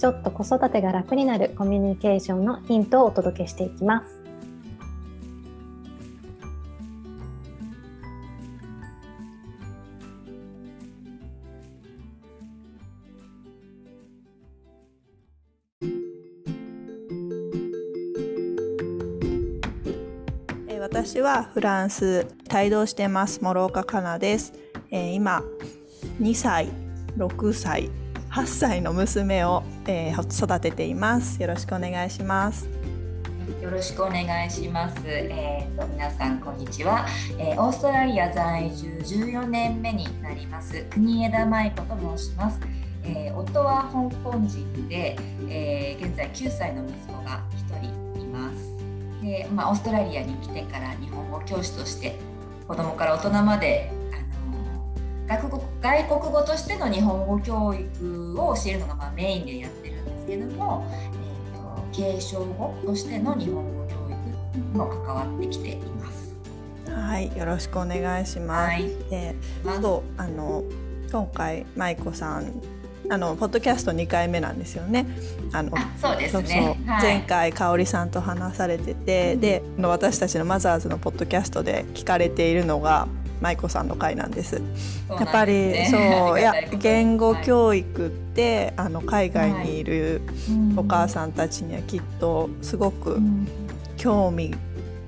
ちょっと子育てが楽になるコミュニケーションのヒントをお届けしていきます。私はフランス帯同してます諸岡かなです、えー、今2歳6歳8歳の娘を、えー、育てています。よろしくお願いします。よろしくお願いします。えーと、皆さんこんにちは、えー、オーストラリア在住14年目になります国枝舞子と申します。えー、夫は香港人で、えー、現在9歳の息子が1人います。で、まあ、オーストラリアに来てから日本語教師として子供から大人まで外国外国語としての日本語教育を教えるのがメインでやってるんですけども、えーと、継承語としての日本語教育も関わってきています。はい、よろしくお願いします。はい、で、そうあの今回舞子さんあのポッドキャスト2回目なんですよね。あのそうです前回香織さんと話されてて、で私たちのマザーズのポッドキャストで聞かれているのが舞子さんの回なんです。やっぱりそういや言語教育ってあの海外にいるお母さんたちにはきっとすごく興味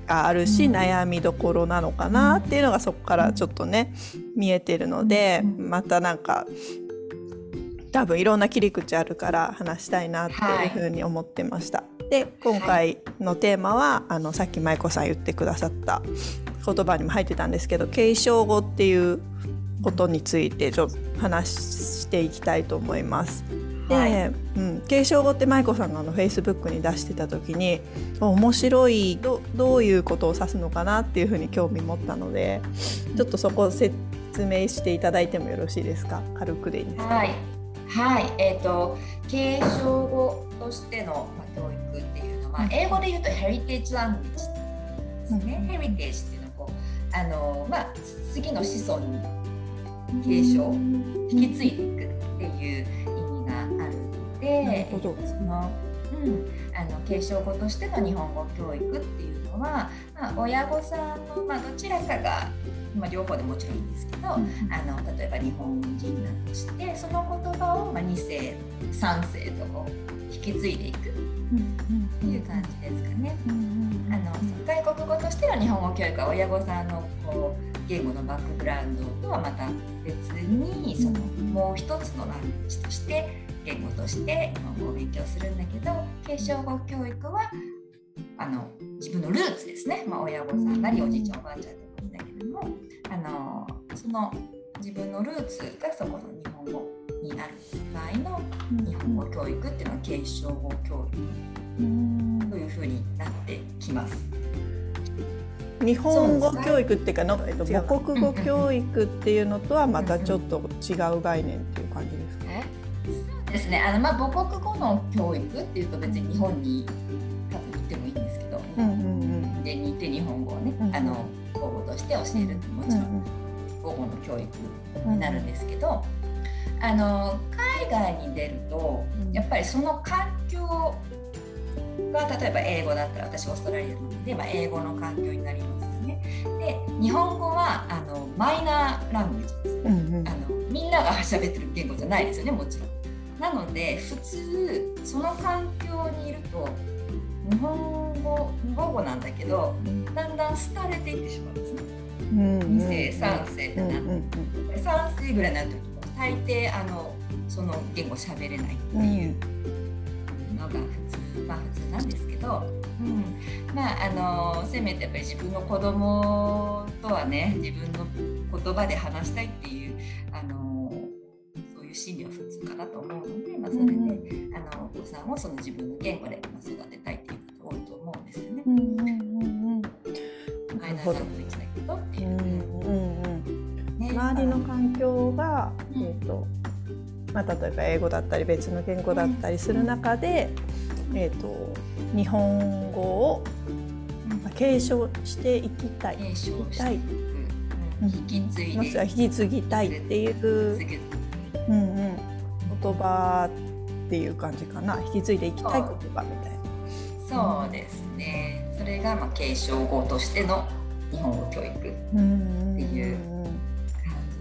があるし、悩みどころなのかなっていうのがそこからちょっとね見えてるのでまたなんか多分いろんな切り口あるから話したいなっていうふうに思ってました。はい、で今回のテーマはあのさっき舞子さん言ってくださった言葉にも入ってたんですけど継承語っていうことについてちょっと話していきたいと思います。で、はい、うん、継承語って舞子さんがあのフェイスブックに出してた時に面白いどどういうことを指すのかなっていうふうに興味持ったのでちょっとそこを説明していただいてもよろしいですか？軽くでいいですか、はい、はい、えっ、ー、と継承語としての、まあ、教育っていうのは、英語で言うとヘリテージラングージですね、うん、ヘリテージあのまあ、次の子孫に継承引き継いでいくっていう意味があるのでその、うん、あの継承語としての日本語教育っていうのは、まあ、親御さんの、まあ、どちらかがまあ、両方でもちろんいいんですけど、うん、あの例えば日本人だとしてその言葉を、まあ、2世3世とこう引き継いでいくっていう感じですかね。あの外国語としての日本語教育は親御さんのこう言語のバックグラウンドとはまた別にそのもう一つのラングージとして言語として日本語を勉強するんだけど継承語教育はあの自分のルーツですね、まあ、親御さんなりおじいちゃんおばあちゃんでもいいんだけどもあのその自分のルーツがそこの日本語になる場合の日本語教育っていうのは継承語教育というふうになってきます。日本語教育っていうかの、えっと、母国語教育っていうのとはまたちょっと違う概念っていう感じですか、そうですね。あの、まあ、母国語の教育っていうと別に日本に多分行ってもいいんですけど、うんうんうん、で似て日本語をね、うん、あの母語として教えるってもちろん母語の教育になるんですけど、あの海外に出るとやっぱりその環境が例えば英語だったら私オーストラリアなので、まあ、英語の環境になりますよね。で日本語はあのマイナーラングージです、うんうん、あのみんなが喋ってる言語じゃないですよねもちろん。なので普通その環境にいると日本語母語なんだけどだんだん廃れていってしまうんですね。うんうん、2世3世ってなって、うんうん、3世ぐらいになると大抵あのその言語喋れないっていうのが普通、まあ普通なんですけど、うん。まあ、あのせめてやっぱり自分の子供とはね自分の言葉で話したいっていうあのそういう心理は普通かなと思うので、まあ、それで、うん、あのお子さんをその自分の言語で育てたいっていうこと多いと思うんですよね。うんうんうん、前田さんと行きたいけどう。んうんね、周りの環境が、えーとまあ、例えば英語だったり別の言語だったりする中で、うん。えーと、日本語を、まあ、継承していきたい。継承したい。引き継いで。引き継ぎたいっていう、うんうん、言葉っていう感じかな。引き継いでいきたい言葉みたいな。そうですね。それがまあ継承語としての日本語教育。っていう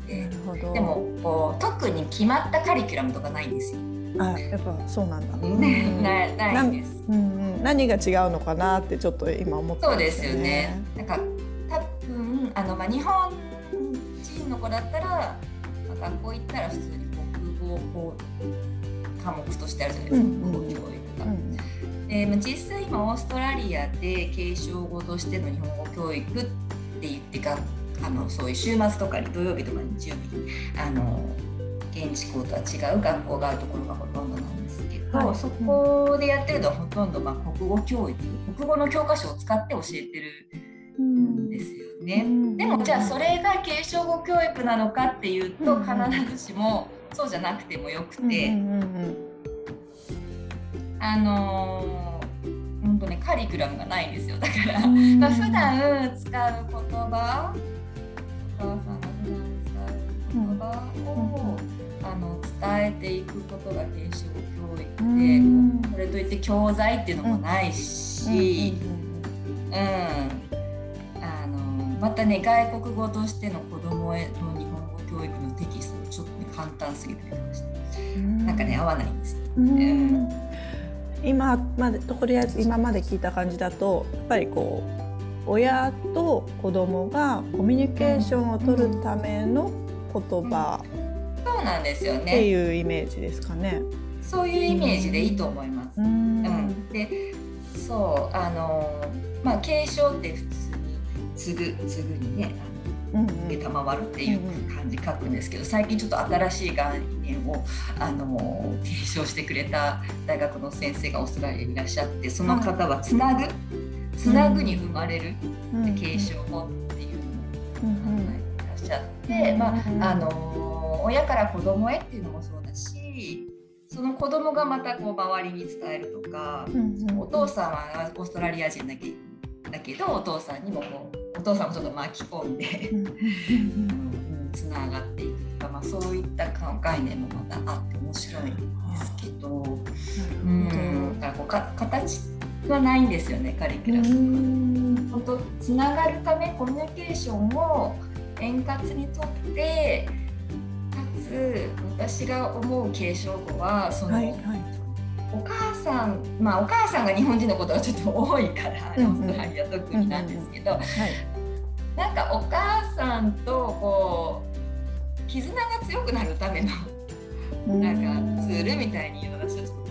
で。でもこう特に決まったカリキュラムとかないんですよ。あやっぱそうなんだ。ね、なないです、うんうん。何が違うのかなってちょっと今思って、ね、そうですよね。なんか多分あのまあ日本人の子だったら、まあ、学校行ったら普通に国語こう科目としてあるじゃないですか、国語教育が。うんで実際今オーストラリアで継承語としての日本語教育って言って学あのそういう週末とかに土曜日とか日曜日にあの現地校とは違う学校があるところがほとんどなんですけど、はい、そこでやってるのはほとんどまあ国語教育国語の教科書を使って教えてるんですよね。でもじゃあそれが継承語教育なのかっていうと必ずしもそうじゃなくてもよくて。あのー、本当ねカリキュラムがないんですよ。だから、まあ、普段使う言葉母さんが普段使う言葉を、伝えていくことが継承教育で、これといって教材っていうのもないし、うん。あのまたね外国語としての子供への日本語教育のテキストもちょっとね簡単すぎてました。なんかね合わないんです。よ。うん。今までとりあえず今まで聞いた感じだとやっぱりこう親と子供がコミュニケーションを取るための言葉そうなんですよね。っていうイメージですかね。そういうイメージでいいと思います。うん、うん、でそうあのまあ継承って普通に継ぐ継ぐにね承るっていう感じ書くんですけど最近ちょっと新しい概念をあの提唱してくれた大学の先生がオーストラリアにいらっしゃってその方はつなぐ、つなぐに生まれる、継承法っていうのを考えていらっしゃって、まああの親から子供へっていうのもそうだしその子供がまたこう周りに伝えるとか、お父さんはオーストラリア人だけだけどお父さんにもこうお父さんもちょっと巻き込んでつながっていくとか、まあ、そういった概念もまたあって面白いんですけど、うん、だからこうか形はないんですよねカリキュラム。本当つながるためコミュニケーションを円滑にとってかつ私が思う継承語はその、はいはい、お母さんまあお母さんが日本人のことがちょっと多いから、うんうん、オーストラリア特になんですけど、うんうん。はい、なんかお母さんとこう絆が強くなるためのなんかツールみたいに私はちょっと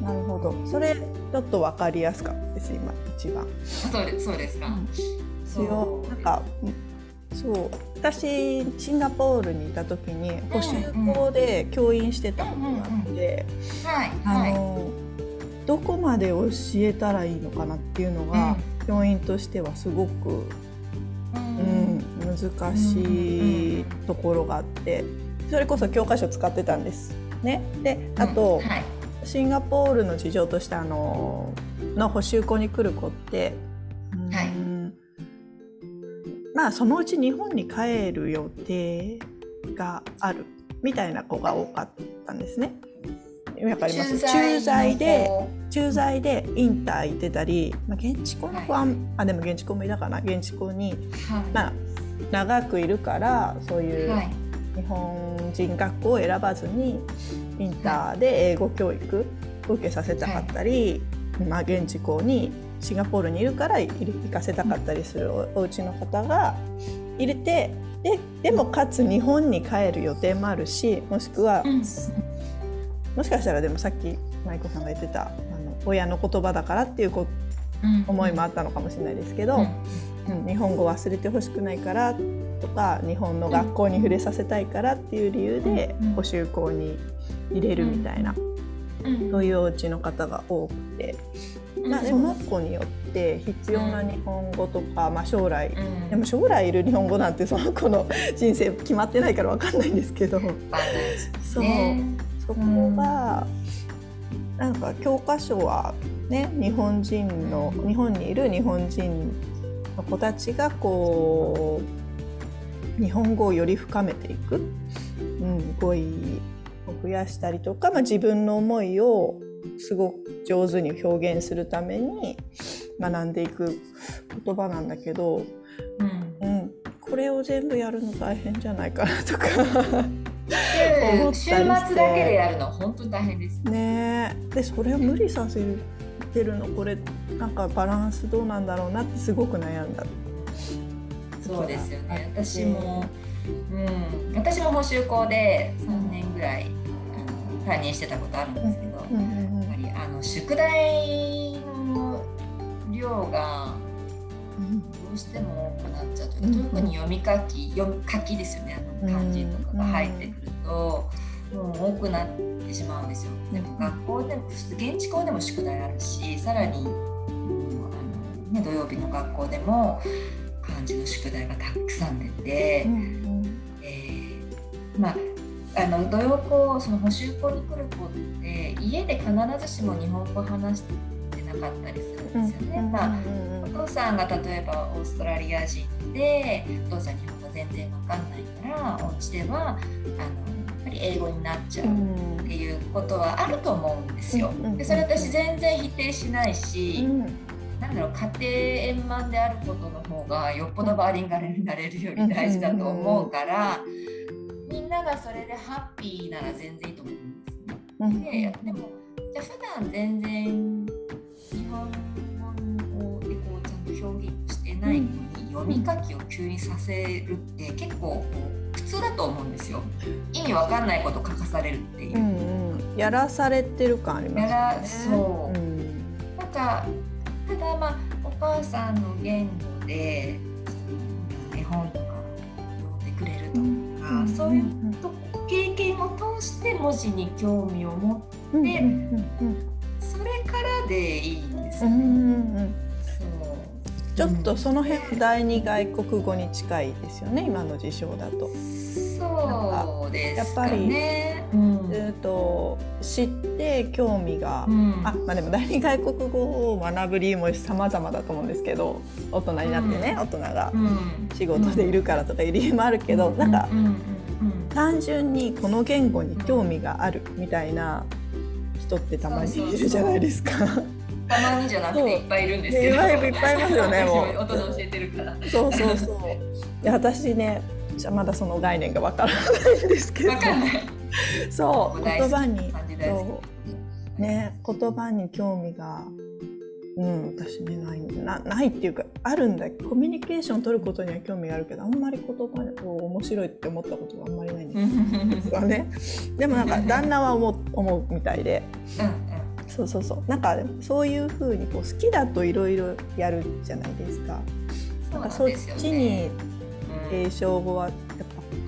なるほど。それちょっと分かりやすかったです今一番。そうですそうですか、うん、なんかそう。私シンガポールにいた時に補習校で教員してたことがあって、どこまで教えたらいいのかなっていうのが、うん、教員としてはすごく、うん、難しいところがあってそれこそ教科書使ってたんです。ね、であと、うんはい。シンガポールの事情としてあのの補修校に来る子って、はい、まあそのうち日本に帰る予定があるみたいな子が多かったんですね。わかります？駐在で駐在でインター行ってたり、まあ、現地校の子は、はい、あでも現地校もいたかな？現地校に、はい、まあ、長くいるからそういう、はい。日本人学校を選ばずにインターで英語教育を受けさせたかったり、はい、まあ、現地校にシンガポールにいるから行かせたかったりするお家の方が入れてででもかつ日本に帰る予定もあるしもしくは、うん、もしかしたらでもさっき舞子さんが言ってたあの親の言葉だからっていうこ、うん、思いもあったのかもしれないですけど、うん、日本語忘れてほしくないからとか日本の学校に触れさせたいからっていう理由で補習校に入れるみたいなそういうお家の方が多くて、まあ、その子によって必要な日本語とか、まあ、将来、でも将来いる日本語なんてその子の人生決まってないから分かんないんですけど、そうそこがなんか教科書はね日本人の日本にいる日本人の子たちがこう日本語をより深めていく、うん、語彙を増やしたりとか、まあ、自分の思いをすごく上手に表現するために学んでいく言葉なんだけど、うん、うん、これを全部やるの大変じゃないかなとか。週末だけでやるの本当に大変です。ねでそれを無理させてるのこれなんかバランスどうなんだろうなってすごく悩んだ。そうですよね。私も、うん、私も補習校で3年ぐらい、担任してたことあるんですけど、うんうんうん、やっぱりあの宿題の量がどうしても多くなっちゃうと、うん、特に読み書き読み書きですよねあの漢字とかが入ってくると、もう多くなってしまうんですよ。でも学校でも現地校でも宿題あるしさらに、うん、あのね、土曜日の学校でも漢字の宿題がたくさん出て、うんうん、えー、まああの土曜校その補習校に来る子って家で必ずしも日本語話してなかったりするんですよね。まあ、お父さんが例えばオーストラリア人でお父さん日本語全然わかんないからお家ではあのやっぱり英語になっちゃうっていうことはあると思うんですよ。でそれ私全然否定しないし、なんだろう家庭円満であることの方がよっぽどバーリンガルになれるより大事だと思うから。みんながそれでハッピーなら全然いいと思うんですね。ででもじゃあ普段全然日本語でこうちゃんと表現してないのに、読み書きを急にさせるって結構普通だと思うんですよ。意味わかんないこと書かされるっていう。うんうん、やらされてる感ありますね。やらそう。うん、なんかただまあお母さんの言語で文字に興味を持って、うんうんうんそれからでいいんですよね。うんうんちょっとその辺第二外国語に近いですよね今の事象だと。そうです、ね、やっぱり、うん、ずっと知って興味が、うん、あまあでも第二外国語を学ぶ理由も様々だと思うんですけど大人になってね、うん、大人が仕事でいるからとかいう理由もあるけど、うん、なんか、単純にこの言語に興味があるみたいな人ってたまにいるじゃないですか。たまにじゃなくていっぱいいるんですけど。いっぱいいますよね。もう。大人教えてるから。そうそうそう。いや私ね、じゃまだその概念がわからないんですけど。そう言葉にそうね言葉に興味が。うん、私ねないなないっていうかあるんだ。コミュニケーションを取ることには興味があるけどあんまり言葉を面白いって思ったことがあんまりないんですよ。ね。でもなんか旦那は思う思うみたいで、そうそうそう。なんかそういうふうにこう好きだといろいろやるじゃないですか。なんかそっちに継承語はやっ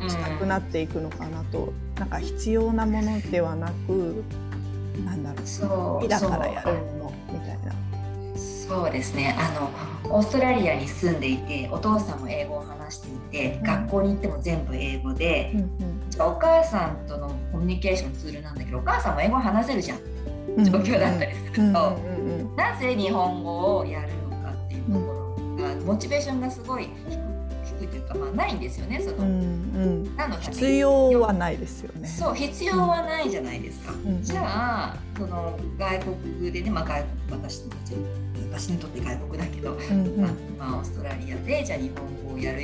ぱ近くなっていくのかなと、うん、なんか必要なものではなくなんだろう。好きだからやるものみたいな。そうですね。あのオーストラリアに住んでいてお父さんも英語を話していて、うん、学校に行っても全部英語で、うんうん、お母さんとのコミュニケーションツールなんだけどお母さんも英語話せるじゃん。状況だったりすると、なぜ日本語をやるのかっていうところが、モチベーションがすごい低いというか、まあ、ないんですよねその、うんうん、の必要はないですよね。そう必要はないじゃないですか、うん、じゃあその外国でね、まあ、外国私たち私にとって外国だけど、うんうん、まあ、オーストラリアでじゃあ日本語をやる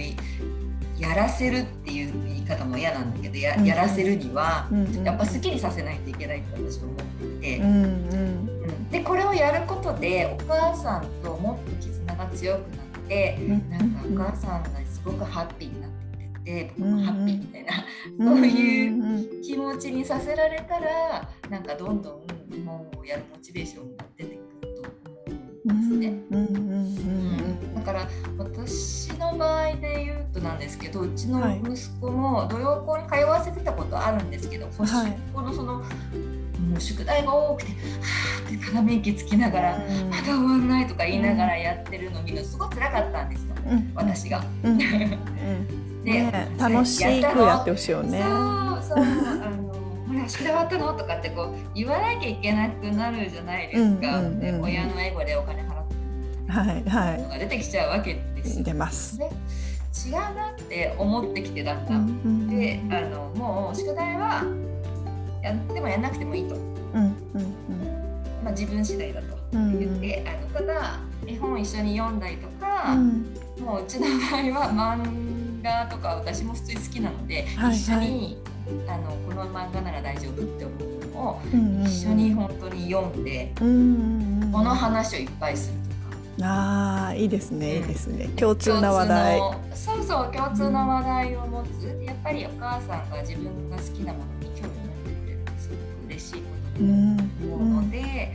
やらせるっていう言い方も嫌なんだけどややらせるには、やっぱすっきりさせないといけないって私は思っていて、うんうん、でこれをやることでお母さんともっと絆が強くなって、なんかお母さんがすごくハッピーになってくれて僕もハッピーみたいな、そういう気持ちにさせられたらなんかどんどん日本をやるモチベーションが出てくると思うんですね。だから私の場合で言うとなんですけどうちの息子も土曜校に通わせてたことあるんですけど、はい、このその、うん、もう宿題が多くてはあって鏡め息つきながら、まだ終わんないとか言いながらやってるの見るのすごい辛かったんですよ、私が。で、楽しくやってほしいよね。そうそうあのほら宿題終わったの？とかってこう言わなきゃいけなくなるじゃないですか、で親の英語でお金払ってはいはい。のが出てきちゃうわけですよ。出ます。で違うなって思ってきてだんだ。ん。であのもう宿題はやってもやんなくてもいいと。うんうんうん。まあ、自分次第だと。言って、あのただ絵本一緒に読んだりとか、もううちの場合は漫画とか私も普通に好きなので、はいはい、一緒にあのこの漫画なら大丈夫って思うのを一緒に本当に読んで、この話をいっぱいするとか。あいいですねいいですね。共通な話題。そうそう共通な話題を持つ、やっぱりお母さんが自分が好きなものに興味を持ってくれるのすごく嬉しいことだと思うので、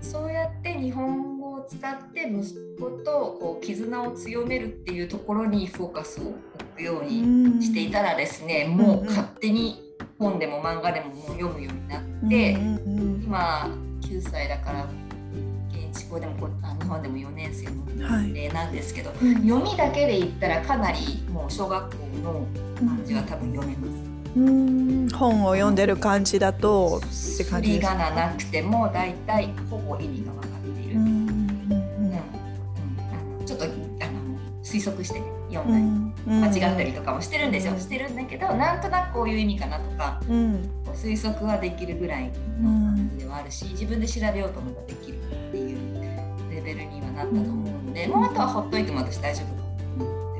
そうやって日本使って息子とこう絆を強めるっていうところにフォーカスを置くようにしていたらですね、もう勝手に本でも漫画でももう読むようになって、今9歳だから現地校でも日本でも4年生の例なんですけど、はい、読みだけで言ったらかなりもう小学校の感じが多分読めます。うん。本を読んでる感じだとって感じですか？がなくてもだいたいほぼ意味が分かっている。推測して読んだり、間違ったりとかもしてるんですよ、してるんだけどなんとなくこういう意味かなとか、うん、推測はできるぐらいの感じではあるし自分で調べようと思えばできるっていうレベルにはなったと思うので、もうあとはほっといても私大丈夫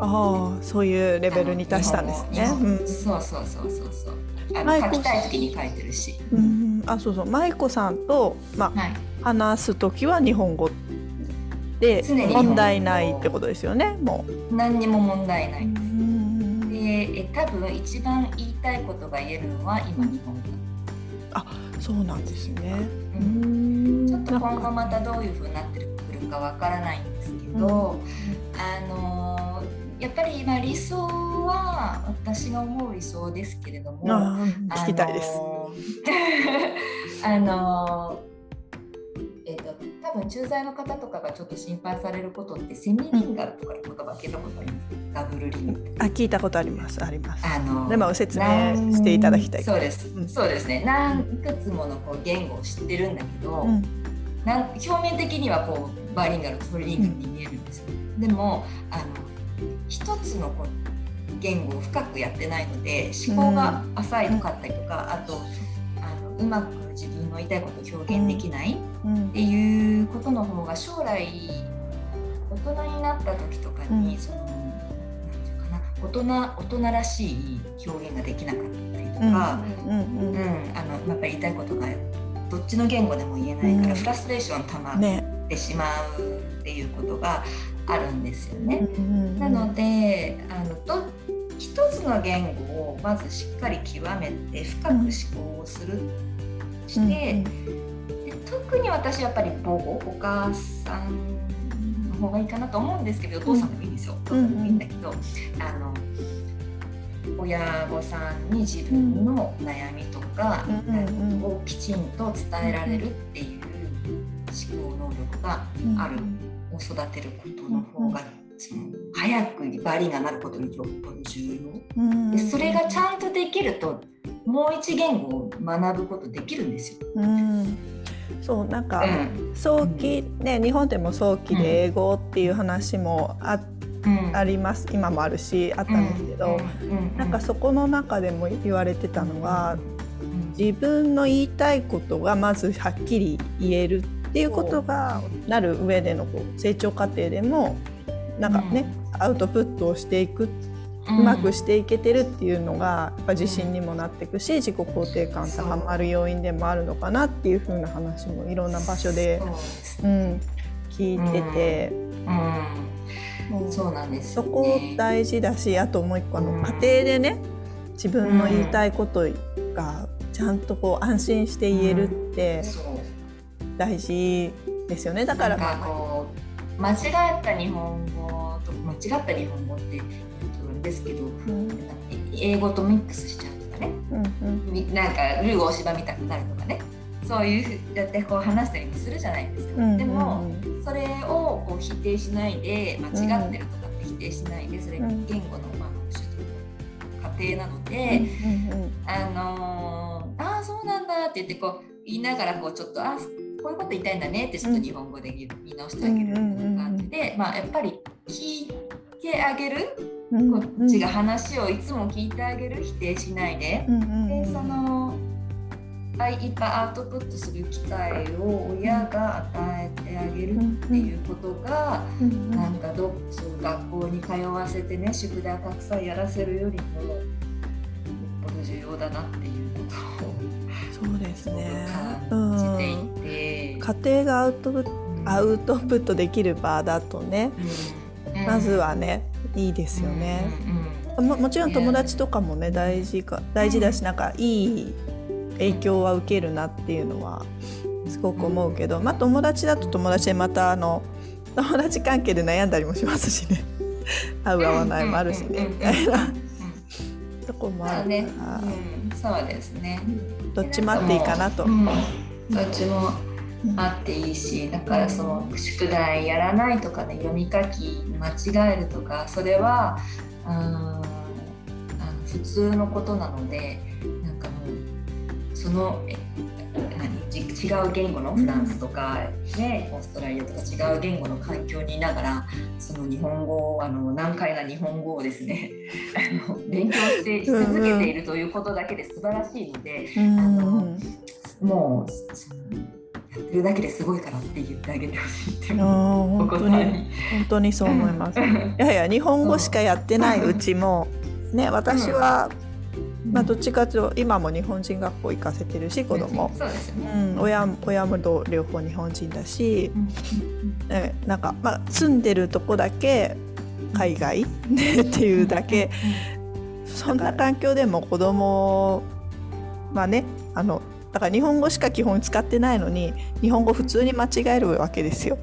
ああそういうレベルに達したんですね。うん、そうそうそうそうそう。あの書きたい時に書いてるし。うん、あそうそう。舞子さんとまあ、はい、話す時は日本語で問題ないってことですよね。もう何にも問題ないです。でえ多分一番言いたいことが言えるのは今日本語。あそうなんですね。うん、ちょっと今後またどういうふうになってくるかわからないんですけど、あのやっぱり今理想は私が思う理想ですけれども聞きたいです。あの多分駐在の方とかがちょっと心配されることってセミリンガルとかいう言葉聞いたことあります、うん、ダブルリンあ聞いたことありますあります。あのでも説明していただきたい。そうです、うん、そうですね。何いくつものこう言語を知ってるんだけど、うん、なん表面的にはこうバイリンガルトリリンガルに見えるんですよ。でもあの一つのこう言語を深くやってないので思考が浅いのかったりとか、うん、あとあのうまく自分の言いたいことを表現できないっていうことの方が将来大人になった時とかに、うん、その何て言うかな大人大人らしい表現ができなかったりとか、うん。あのやっぱり言いたいことがどっちの言語でも言えないから、フラストレーションたまってしまうっていうことがあるんですよね。なのであのど一つの言語をまずしっかり極めて深く思考をする、して、で特に私やっぱり母語お母さんの方がいいかなと思うんですけどお父さんでもいいんですよ、お父さんでもいいんだけど、あの親御さんに自分の悩みとか、をきちんと伝えられるっていう思考能力がある。を育てることの方が、その早くバリがなることによっぽど重要、でそれがちゃんとできるともう一言語を学ぶことできるんですよ。うん。そうなんか、うん、早期ね日本でも早期で英語っていう話もあ,、あります。今もあるしあったんですけど、なんかそこの中でも言われてたのは、自分の言いたいことがまずはっきり言えるっていうことがなる上でのこう成長過程でもなんかね、うん、アウトプットをしていくうまくしていけてるっていうのがやっぱ自信にもなっていくし自己肯定感高まる要因でもあるのかなっていう風な話もいろんな場所でう、ん、聞いてて。うん、そうなんです、ね、そこ大事だしあともう一個の家庭でね自分の言いたいことがちゃんとこう安心して言えるって、大事ですよね。だからなんかこう間違った日本語と間違った日本語ってですけど、うん、英語とミックスしちゃうとかね、うんうん、なんかルー大芝見たくなるとかね。そういうやってこう話したりもするじゃないですか、うんうんうん、でもそれをこう否定しないで間違ってるとかって否定しないでそれ言語のまあ過程なので、うんうんうん、あのー、ああそうなんだって言ってこう言いながらこうちょっとあこういうこと言いたいんだねってちょっと日本語で言い直してあげる感じで、まあ、やっぱり聞いてあげる、こっちが話をいつも聞いてあげる否定しないで,、でそのいっぱいアウトプットする機会を親が与えてあげるっていうことが、なんかどそう学校に通わせてね宿題たくさんやらせるよりもよっぽど重要だなっていうことをそうですね。感じていて、家庭がアウトプット、アウトプットできる場だとね、まずはねいいですよね。ももちろん友達とかもね大事か大事だしなんかいい影響は受けるなっていうのはすごく思うけど、まあ、友達だと友達でまたあの 友達関係で悩んだりもしますしね。合う合わないもあるしね。みたいな。とこもあるね。うん、そうですね。どっちもあっていいかなと。どっちもあっていいしだからその宿題やらないとかね読み書き間違えるとかそれはうんあの普通のことなのでなんかもうその何違う言語のフランスとか、ね、オーストラリアとか違う言語の環境にいながらその日本語あの難解な日本語をですねあの勉強してし続けているということだけで素晴らしいので、あのもう。やってるだけですごいからって言ってあげてほしいっていう。本当に本当にそう思います。いやいや日本語しかやってないうちもね私は、まあ、どっちかというと今も日本人学校行かせてるし子供、うん、親親も両方日本人だし、ね、なんか、まあ、住んでるとこだけ海外 っていうだけ。そんな環境でも子供まあねあのだから日本語しか基本使ってないのに日本語普通に間違えるわけですよ。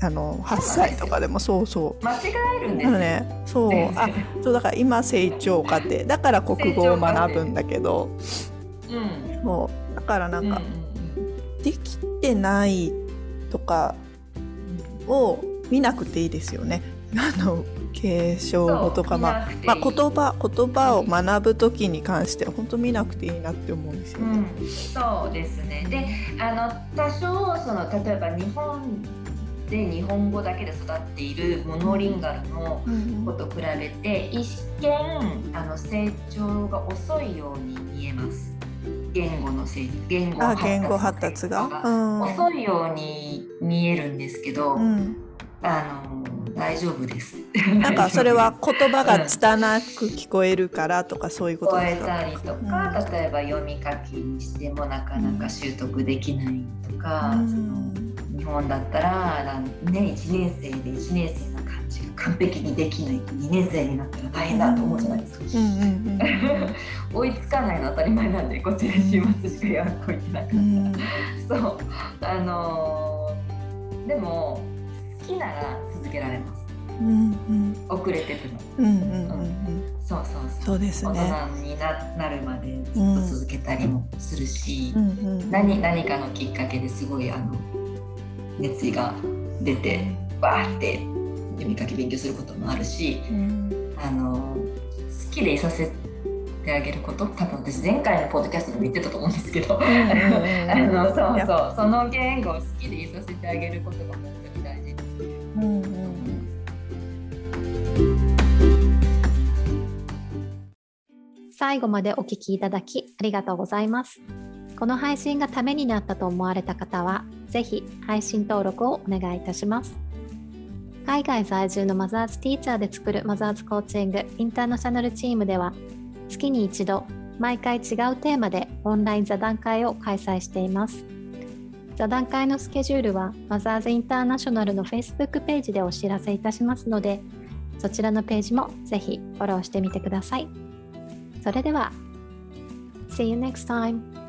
あの8歳とかでもそうそう。間違えるんですねそう。あそうだから今成長過程。だから国語を学ぶんだけど、うん、そう。だからなんか、うん、できてないとかを見なくていいですよね。あの継承語とか、まあ、まあ、言葉言葉を学ぶ時に関しては本当見なくていいなって思うんですよね。うん、そうですね。であの多少その例えば日本で日本語だけで育っているモノリンガルの子と比べて、一見あの成長が遅いように見えます。言語の成言語発達が。遅いように見えるんですけど、うん、あの大丈夫です。なんかそれは 言葉が拙く聞こえるからとかそういうことですか？聞こえたりとか、うん、例えば読み書きにしてもなかなか習得できないとか、うん、その日本だったらね1年生で1年生の感じが完璧にできないと2年生になったら大変だと思うじゃないですか。追いつかないの当たり前なんでこっちで週末しかやっこいてなかった。うん、そうあのー、でも好きなら続けられます。うんうん、遅れてても、うんうんうんそうそうそう。そうですね。大人にななるまでずっと続けたりもするし、うんうんうん、何何かのきっかけですごいあの熱意が出てバーって読み書き勉強することもあるし、うん、あの好きでいさせてあげること多分私前回のポッドキャストでも言ってたと思うんですけど、あのそうそう。その言語を好きでいさせてあげることが。うんうん最後までお聞きいただきありがとうございます。この配信がためになったと思われた方は、ぜひ配信登録をお願いいたします。海外在住のマザーズティーチャーで作るマザーズコーチングインターナショナルチームでは、月に一度、毎回違うテーマでオンライン座談会を開催しています。座談会のスケジュールはマザーズインターナショナルの Facebook ページでお知らせいたしますので、そちらのページもぜひフォローしてみてください。それでは See you next time!